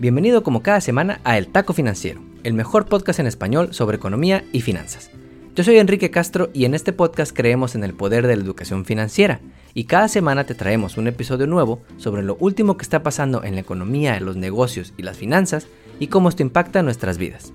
Bienvenido como cada semana a El Taco Financiero, el mejor podcast en español sobre economía y finanzas. Yo soy Enrique Castro y en este podcast creemos en el poder de la educación financiera y cada semana te traemos un episodio nuevo sobre lo último que está pasando en la economía, en los negocios y las finanzas y cómo esto impacta nuestras vidas.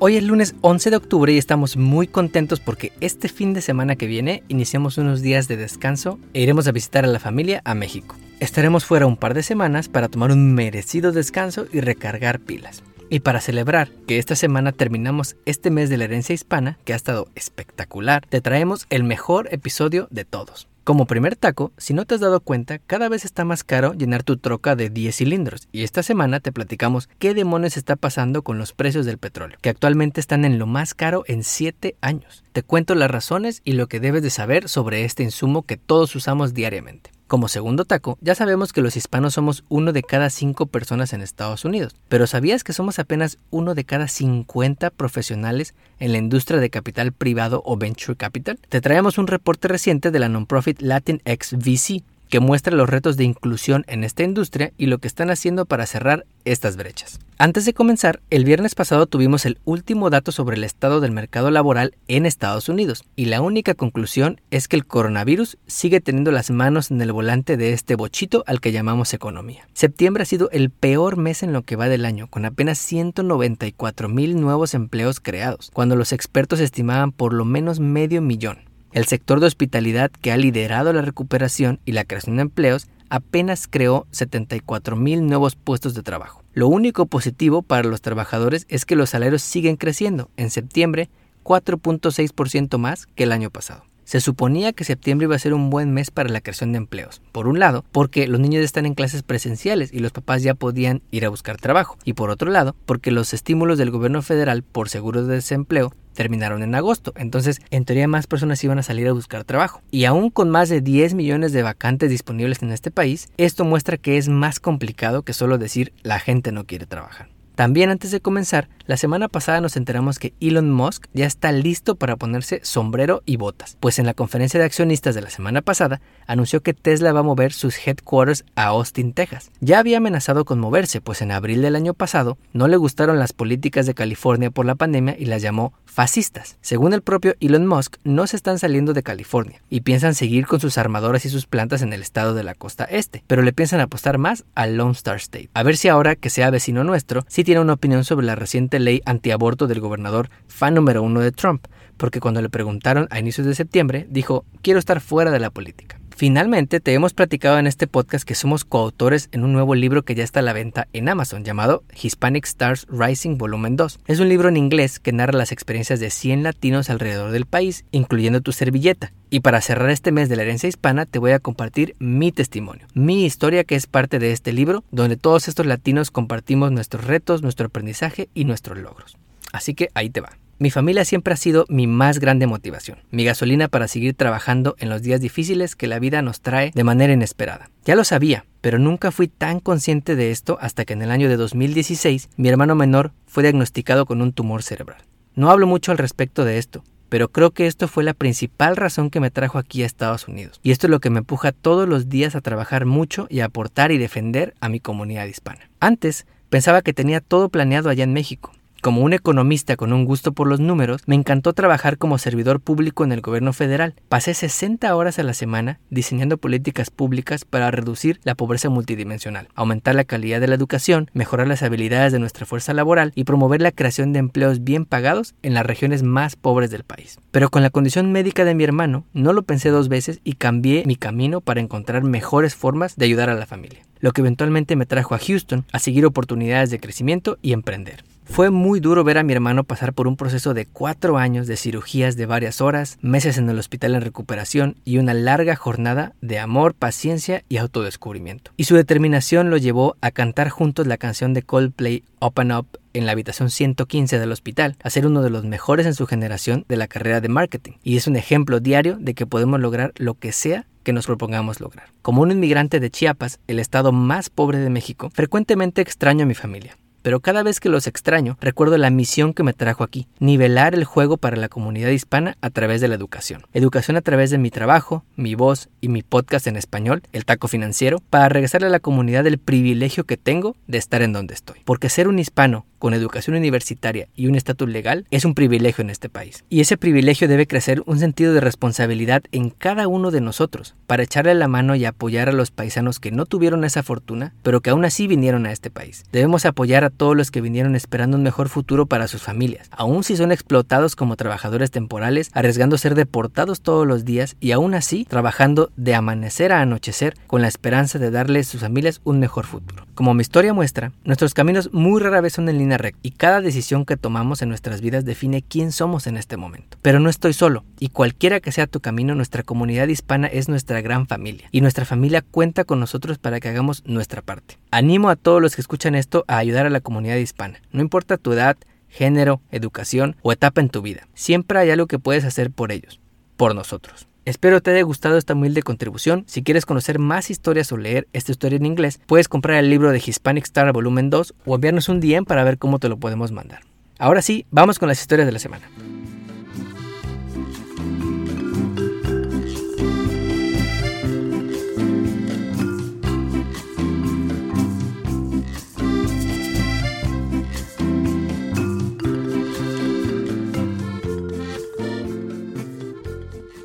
Hoy es lunes 11 de octubre y estamos muy contentos porque este fin de semana que viene iniciamos unos días de descanso e iremos a visitar a la familia a México. Estaremos fuera un par de semanas para tomar un merecido descanso y recargar pilas. Y para celebrar que esta semana terminamos este mes de la herencia hispana, que ha estado espectacular, te traemos el mejor episodio de todos. Como primer taco, si no te has dado cuenta, cada vez está más caro llenar tu troca de 10 cilindros y esta semana te platicamos qué demonios está pasando con los precios del petróleo, que actualmente están en lo más caro en 7 años. Te cuento las razones y lo que debes de saber sobre este insumo que todos usamos diariamente. Como segundo taco, ya sabemos que los hispanos somos uno de cada cinco personas en Estados Unidos, pero ¿sabías que somos apenas uno de cada 50 profesionales en la industria de capital privado o venture capital? Te traemos un reporte reciente de la non-profit Latinx VC, que muestra los retos de inclusión en esta industria y lo que están haciendo para cerrar estas brechas. Antes de comenzar, el viernes pasado tuvimos el último dato sobre el estado del mercado laboral en Estados Unidos y la única conclusión es que el coronavirus sigue teniendo las manos en el volante de este bochito al que llamamos economía. Septiembre ha sido el peor mes en lo que va del año, con apenas 194 mil nuevos empleos creados, cuando los expertos estimaban por lo menos medio millón. El sector de hospitalidad que ha liderado la recuperación y la creación de empleos apenas creó 74 mil nuevos puestos de trabajo. Lo único positivo para los trabajadores es que los salarios siguen creciendo. En septiembre, 4.6% más que el año pasado. Se suponía que septiembre iba a ser un buen mes para la creación de empleos. Por un lado, porque los niños están en clases presenciales y los papás ya podían ir a buscar trabajo. Y por otro lado, porque los estímulos del gobierno federal por seguro de desempleo terminaron en agosto. Entonces, en teoría, más personas iban a salir a buscar trabajo. Y aún con más de 10 millones de vacantes disponibles en este país, esto muestra que es más complicado que solo decir la gente no quiere trabajar. También antes de comenzar, la semana pasada nos enteramos que Elon Musk ya está listo para ponerse sombrero y botas, pues en la conferencia de accionistas de la semana pasada anunció que Tesla va a mover sus headquarters a Austin, Texas. Ya había amenazado con moverse, pues en abril del año pasado no le gustaron las políticas de California por la pandemia y las llamó fascistas. Según el propio Elon Musk, no se están saliendo de California y piensan seguir con sus armadoras y sus plantas en el estado de la costa este, pero le piensan apostar más al Lone Star State. A ver si ahora que sea vecino nuestro, si tiene una opinión sobre la reciente ley antiaborto del gobernador fan número uno de Trump, porque cuando le preguntaron a inicios de septiembre, dijo, quiero estar fuera de la política. Finalmente, te hemos platicado en este podcast que somos coautores en un nuevo libro que ya está a la venta en Amazon llamado Hispanic Stars Rising Volumen 2. Es un libro en inglés que narra las experiencias de 100 latinos alrededor del país, incluyendo tu servilleta. Y para cerrar este mes de la herencia hispana, te voy a compartir mi testimonio, mi historia que es parte de este libro, donde todos estos latinos compartimos nuestros retos, nuestro aprendizaje y nuestros logros. Así que ahí te va. Mi familia siempre ha sido mi más grande motivación, mi gasolina para seguir trabajando en los días difíciles que la vida nos trae de manera inesperada. Ya lo sabía, pero nunca fui tan consciente de esto hasta que en el año de 2016 mi hermano menor fue diagnosticado con un tumor cerebral. No hablo mucho al respecto de esto, pero creo que esto fue la principal razón que me trajo aquí a Estados Unidos. Y esto es lo que me empuja todos los días a trabajar mucho y a aportar y defender a mi comunidad hispana. Antes pensaba que tenía todo planeado allá en México, como un economista con un gusto por los números, me encantó trabajar como servidor público en el gobierno federal. Pasé 60 horas a la semana diseñando políticas públicas para reducir la pobreza multidimensional, aumentar la calidad de la educación, mejorar las habilidades de nuestra fuerza laboral y promover la creación de empleos bien pagados en las regiones más pobres del país. Pero con la condición médica de mi hermano, no lo pensé dos veces y cambié mi camino para encontrar mejores formas de ayudar a la familia, lo que eventualmente me trajo a Houston a seguir oportunidades de crecimiento y emprender. Fue muy duro ver a mi hermano pasar por un proceso de cuatro años de cirugías de varias horas, meses en el hospital en recuperación y una larga jornada de amor, paciencia y autodescubrimiento. Y su determinación lo llevó a cantar juntos la canción de Coldplay Open Up en la habitación 115 del hospital, a ser uno de los mejores en su generación de la carrera de marketing. Y es un ejemplo diario de que podemos lograr lo que sea que nos propongamos lograr. Como un inmigrante de Chiapas, el estado más pobre de México, frecuentemente extraño a mi familia pero cada vez que los extraño, recuerdo la misión que me trajo aquí, nivelar el juego para la comunidad hispana a través de la educación. Educación a través de mi trabajo, mi voz y mi podcast en español, El Taco Financiero, para regresarle a la comunidad el privilegio que tengo de estar en donde estoy. Porque ser un hispano con educación universitaria y un estatus legal es un privilegio en este país. Y ese privilegio debe crecer un sentido de responsabilidad en cada uno de nosotros para echarle la mano y apoyar a los paisanos que no tuvieron esa fortuna, pero que aún así vinieron a este país. Debemos apoyar a todos los que vinieron esperando un mejor futuro para sus familias, aun si son explotados como trabajadores temporales, arriesgando ser deportados todos los días y aún así trabajando de amanecer a anochecer con la esperanza de darle a sus familias un mejor futuro. Como mi historia muestra, nuestros caminos muy rara vez son en línea y cada decisión que tomamos en nuestras vidas define quién somos en este momento. Pero no estoy solo y cualquiera que sea tu camino, nuestra comunidad hispana es nuestra gran familia y nuestra familia cuenta con nosotros para que hagamos nuestra parte. Animo a todos los que escuchan esto a ayudar a la comunidad hispana. No importa tu edad, género, educación o etapa en tu vida. Siempre hay algo que puedes hacer por ellos, por nosotros. Espero te haya gustado esta humilde contribución. Si quieres conocer más historias o leer esta historia en inglés, puedes comprar el libro de Hispanic Star Volumen 2 o enviarnos un DM para ver cómo te lo podemos mandar. Ahora sí, vamos con las historias de la semana.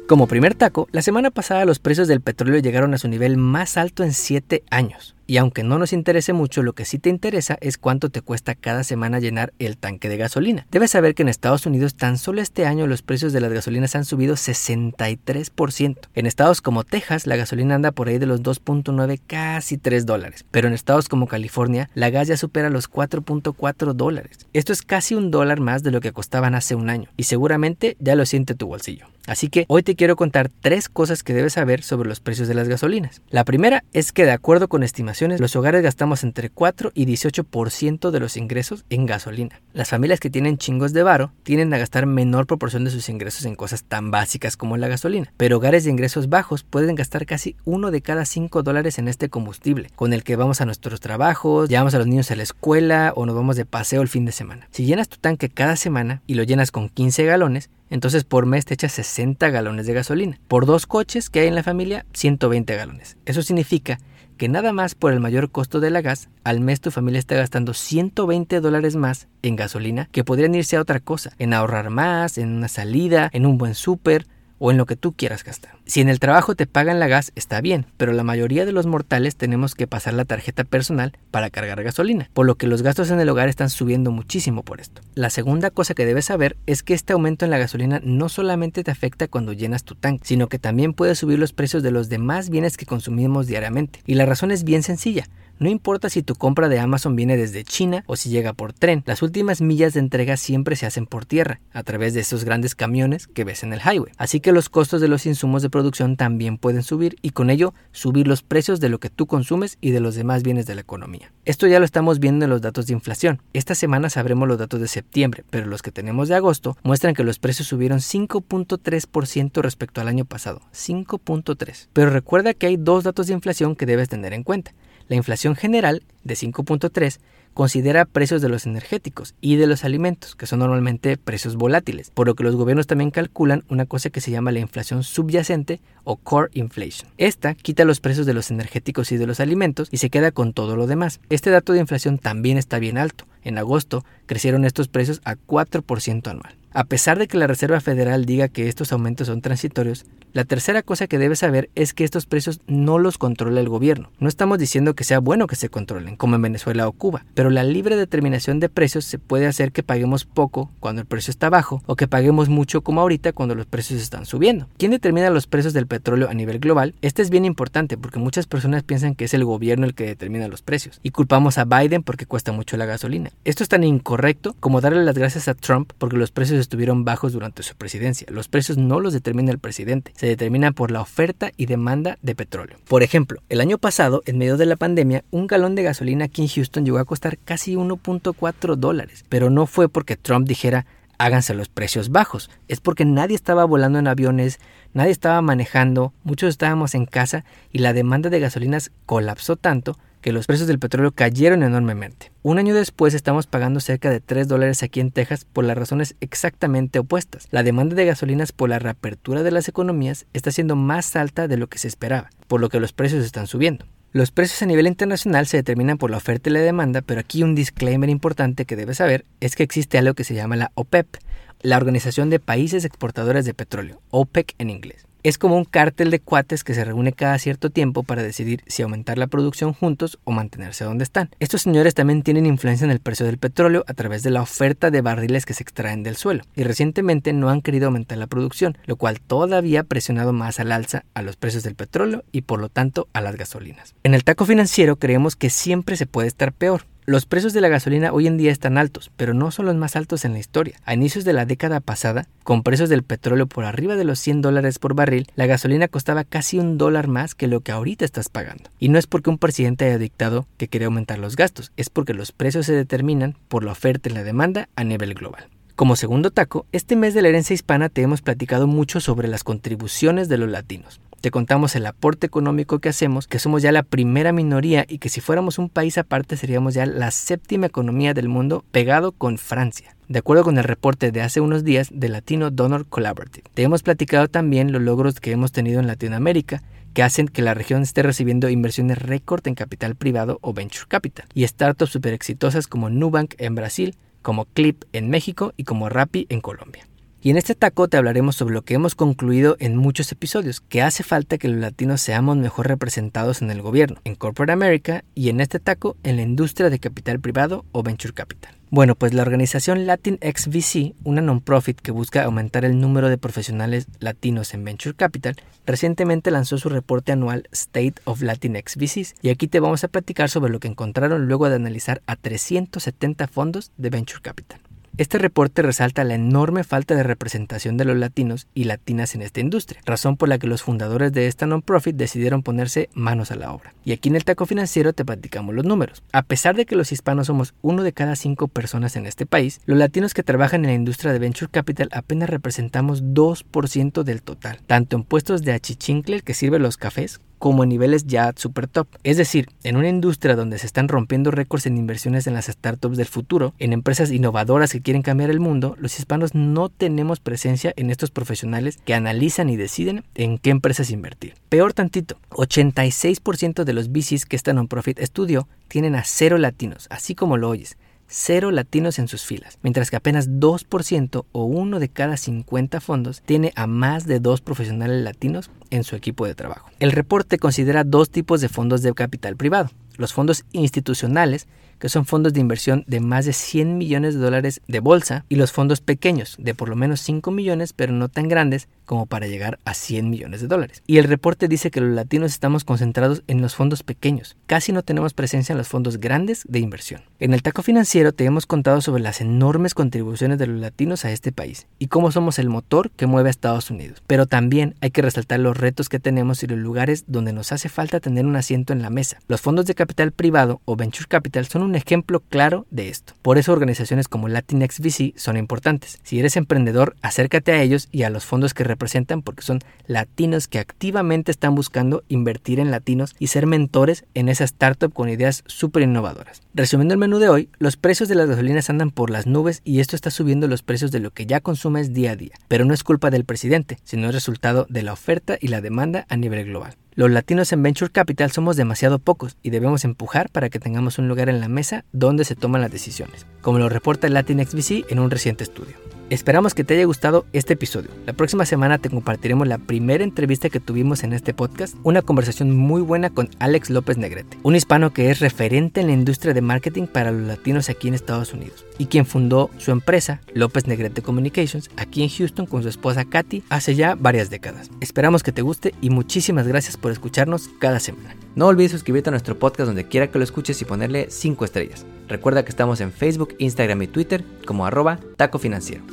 Como primer taco, la semana pasada los precios del petróleo llegaron a su nivel más alto en 7 años. Y aunque no nos interese mucho, lo que sí te interesa es cuánto te cuesta cada semana llenar el tanque de gasolina. Debes saber que en Estados Unidos tan solo este año los precios de las gasolinas han subido 63%. En estados como Texas la gasolina anda por ahí de los 2.9 casi 3 dólares. Pero en estados como California la gas ya supera los 4.4 dólares. Esto es casi un dólar más de lo que costaban hace un año. Y seguramente ya lo siente tu bolsillo. Así que hoy te quiero contar tres cosas que debes saber sobre los precios de las gasolinas. La primera es que de acuerdo con estimaciones, los hogares gastamos entre 4 y 18% de los ingresos en gasolina. Las familias que tienen chingos de varo tienen a gastar menor proporción de sus ingresos en cosas tan básicas como la gasolina, pero hogares de ingresos bajos pueden gastar casi uno de cada 5 dólares en este combustible, con el que vamos a nuestros trabajos, llevamos a los niños a la escuela o nos vamos de paseo el fin de semana. Si llenas tu tanque cada semana y lo llenas con 15 galones, entonces por mes te echas 60 galones de gasolina. Por dos coches que hay en la familia, 120 galones. Eso significa que nada más por el mayor costo de la gas, al mes tu familia está gastando 120 dólares más en gasolina que podrían irse a otra cosa, en ahorrar más, en una salida, en un buen súper o en lo que tú quieras gastar. Si en el trabajo te pagan la gas, está bien, pero la mayoría de los mortales tenemos que pasar la tarjeta personal para cargar gasolina, por lo que los gastos en el hogar están subiendo muchísimo por esto. La segunda cosa que debes saber es que este aumento en la gasolina no solamente te afecta cuando llenas tu tanque, sino que también puede subir los precios de los demás bienes que consumimos diariamente. Y la razón es bien sencilla. No importa si tu compra de Amazon viene desde China o si llega por tren, las últimas millas de entrega siempre se hacen por tierra, a través de esos grandes camiones que ves en el highway. Así que los costos de los insumos de producción también pueden subir y con ello subir los precios de lo que tú consumes y de los demás bienes de la economía. Esto ya lo estamos viendo en los datos de inflación. Esta semana sabremos los datos de septiembre, pero los que tenemos de agosto muestran que los precios subieron 5.3% respecto al año pasado. 5.3. Pero recuerda que hay dos datos de inflación que debes tener en cuenta. La inflación general de 5.3 considera precios de los energéticos y de los alimentos, que son normalmente precios volátiles, por lo que los gobiernos también calculan una cosa que se llama la inflación subyacente o core inflation. Esta quita los precios de los energéticos y de los alimentos y se queda con todo lo demás. Este dato de inflación también está bien alto. En agosto crecieron estos precios a 4% anual. A pesar de que la Reserva Federal diga que estos aumentos son transitorios, la tercera cosa que debes saber es que estos precios no los controla el gobierno. No estamos diciendo que sea bueno que se controlen, como en Venezuela o Cuba, pero la libre determinación de precios se puede hacer que paguemos poco cuando el precio está bajo o que paguemos mucho como ahorita cuando los precios están subiendo. ¿Quién determina los precios del petróleo a nivel global? Este es bien importante porque muchas personas piensan que es el gobierno el que determina los precios y culpamos a Biden porque cuesta mucho la gasolina. Esto es tan incorrecto como darle las gracias a Trump porque los precios estuvieron bajos durante su presidencia. Los precios no los determina el presidente, se determinan por la oferta y demanda de petróleo. Por ejemplo, el año pasado, en medio de la pandemia, un galón de gasolina aquí en Houston llegó a costar casi 1.4 dólares, pero no fue porque Trump dijera háganse los precios bajos. Es porque nadie estaba volando en aviones, nadie estaba manejando, muchos estábamos en casa y la demanda de gasolinas colapsó tanto que los precios del petróleo cayeron enormemente. Un año después estamos pagando cerca de 3 dólares aquí en Texas por las razones exactamente opuestas. La demanda de gasolinas por la reapertura de las economías está siendo más alta de lo que se esperaba, por lo que los precios están subiendo. Los precios a nivel internacional se determinan por la oferta y la demanda, pero aquí un disclaimer importante que debes saber es que existe algo que se llama la OPEP, la Organización de Países Exportadores de Petróleo, OPEC en inglés. Es como un cártel de cuates que se reúne cada cierto tiempo para decidir si aumentar la producción juntos o mantenerse donde están. Estos señores también tienen influencia en el precio del petróleo a través de la oferta de barriles que se extraen del suelo y recientemente no han querido aumentar la producción, lo cual todavía ha presionado más al alza a los precios del petróleo y por lo tanto a las gasolinas. En el taco financiero creemos que siempre se puede estar peor. Los precios de la gasolina hoy en día están altos, pero no son los más altos en la historia. A inicios de la década pasada, con precios del petróleo por arriba de los 100 dólares por barril, la gasolina costaba casi un dólar más que lo que ahorita estás pagando. Y no es porque un presidente haya dictado que quiere aumentar los gastos, es porque los precios se determinan por la oferta y la demanda a nivel global. Como segundo taco, este mes de la herencia hispana te hemos platicado mucho sobre las contribuciones de los latinos. Te contamos el aporte económico que hacemos, que somos ya la primera minoría y que si fuéramos un país aparte seríamos ya la séptima economía del mundo pegado con Francia. De acuerdo con el reporte de hace unos días de Latino Donor Collaborative, te hemos platicado también los logros que hemos tenido en Latinoamérica que hacen que la región esté recibiendo inversiones récord en capital privado o venture capital y startups super exitosas como Nubank en Brasil, como Clip en México y como Rappi en Colombia. Y en este taco te hablaremos sobre lo que hemos concluido en muchos episodios, que hace falta que los latinos seamos mejor representados en el gobierno, en Corporate America y en este taco en la industria de capital privado o venture capital. Bueno, pues la organización Latin XVC, una non-profit que busca aumentar el número de profesionales latinos en Venture Capital, recientemente lanzó su reporte anual State of Latin VCs y aquí te vamos a platicar sobre lo que encontraron luego de analizar a 370 fondos de Venture Capital. Este reporte resalta la enorme falta de representación de los latinos y latinas en esta industria, razón por la que los fundadores de esta non-profit decidieron ponerse manos a la obra. Y aquí en el taco financiero te platicamos los números. A pesar de que los hispanos somos uno de cada cinco personas en este país, los latinos que trabajan en la industria de venture capital apenas representamos 2% del total, tanto en puestos de achichincle que sirve los cafés como en niveles ya super top. Es decir, en una industria donde se están rompiendo récords en inversiones en las startups del futuro, en empresas innovadoras que quieren cambiar el mundo, los hispanos no tenemos presencia en estos profesionales que analizan y deciden en qué empresas invertir. Peor tantito, 86% de los VCs que esta non-profit estudió tienen a cero latinos, así como lo oyes cero latinos en sus filas, mientras que apenas 2% o uno de cada 50 fondos tiene a más de dos profesionales latinos en su equipo de trabajo. El reporte considera dos tipos de fondos de capital privado, los fondos institucionales que son fondos de inversión de más de 100 millones de dólares de bolsa, y los fondos pequeños, de por lo menos 5 millones, pero no tan grandes como para llegar a 100 millones de dólares. Y el reporte dice que los latinos estamos concentrados en los fondos pequeños, casi no tenemos presencia en los fondos grandes de inversión. En el taco financiero te hemos contado sobre las enormes contribuciones de los latinos a este país y cómo somos el motor que mueve a Estados Unidos. Pero también hay que resaltar los retos que tenemos y los lugares donde nos hace falta tener un asiento en la mesa. Los fondos de capital privado o venture capital son un ejemplo claro de esto. Por eso organizaciones como Latinx VC son importantes. Si eres emprendedor, acércate a ellos y a los fondos que representan porque son latinos que activamente están buscando invertir en latinos y ser mentores en esa startup con ideas súper innovadoras. Resumiendo el menú de hoy, los precios de las gasolinas andan por las nubes y esto está subiendo los precios de lo que ya consumes día a día. Pero no es culpa del presidente, sino es resultado de la oferta y la demanda a nivel global. Los latinos en Venture Capital somos demasiado pocos y debemos empujar para que tengamos un lugar en la mesa donde se toman las decisiones, como lo reporta Latinx VC en un reciente estudio. Esperamos que te haya gustado este episodio. La próxima semana te compartiremos la primera entrevista que tuvimos en este podcast, una conversación muy buena con Alex López Negrete, un hispano que es referente en la industria de marketing para los latinos aquí en Estados Unidos y quien fundó su empresa, López Negrete Communications, aquí en Houston con su esposa Katy hace ya varias décadas. Esperamos que te guste y muchísimas gracias por escucharnos cada semana. No olvides suscribirte a nuestro podcast donde quiera que lo escuches y ponerle 5 estrellas. Recuerda que estamos en Facebook, Instagram y Twitter como arroba taco financiero.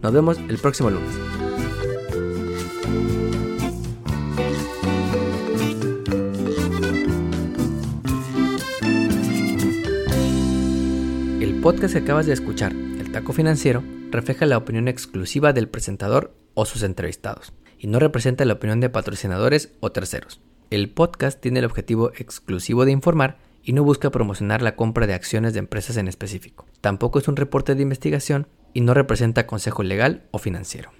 Nos vemos el próximo lunes. El podcast que acabas de escuchar, El Taco Financiero, refleja la opinión exclusiva del presentador o sus entrevistados y no representa la opinión de patrocinadores o terceros. El podcast tiene el objetivo exclusivo de informar y no busca promocionar la compra de acciones de empresas en específico. Tampoco es un reporte de investigación y no representa consejo legal o financiero.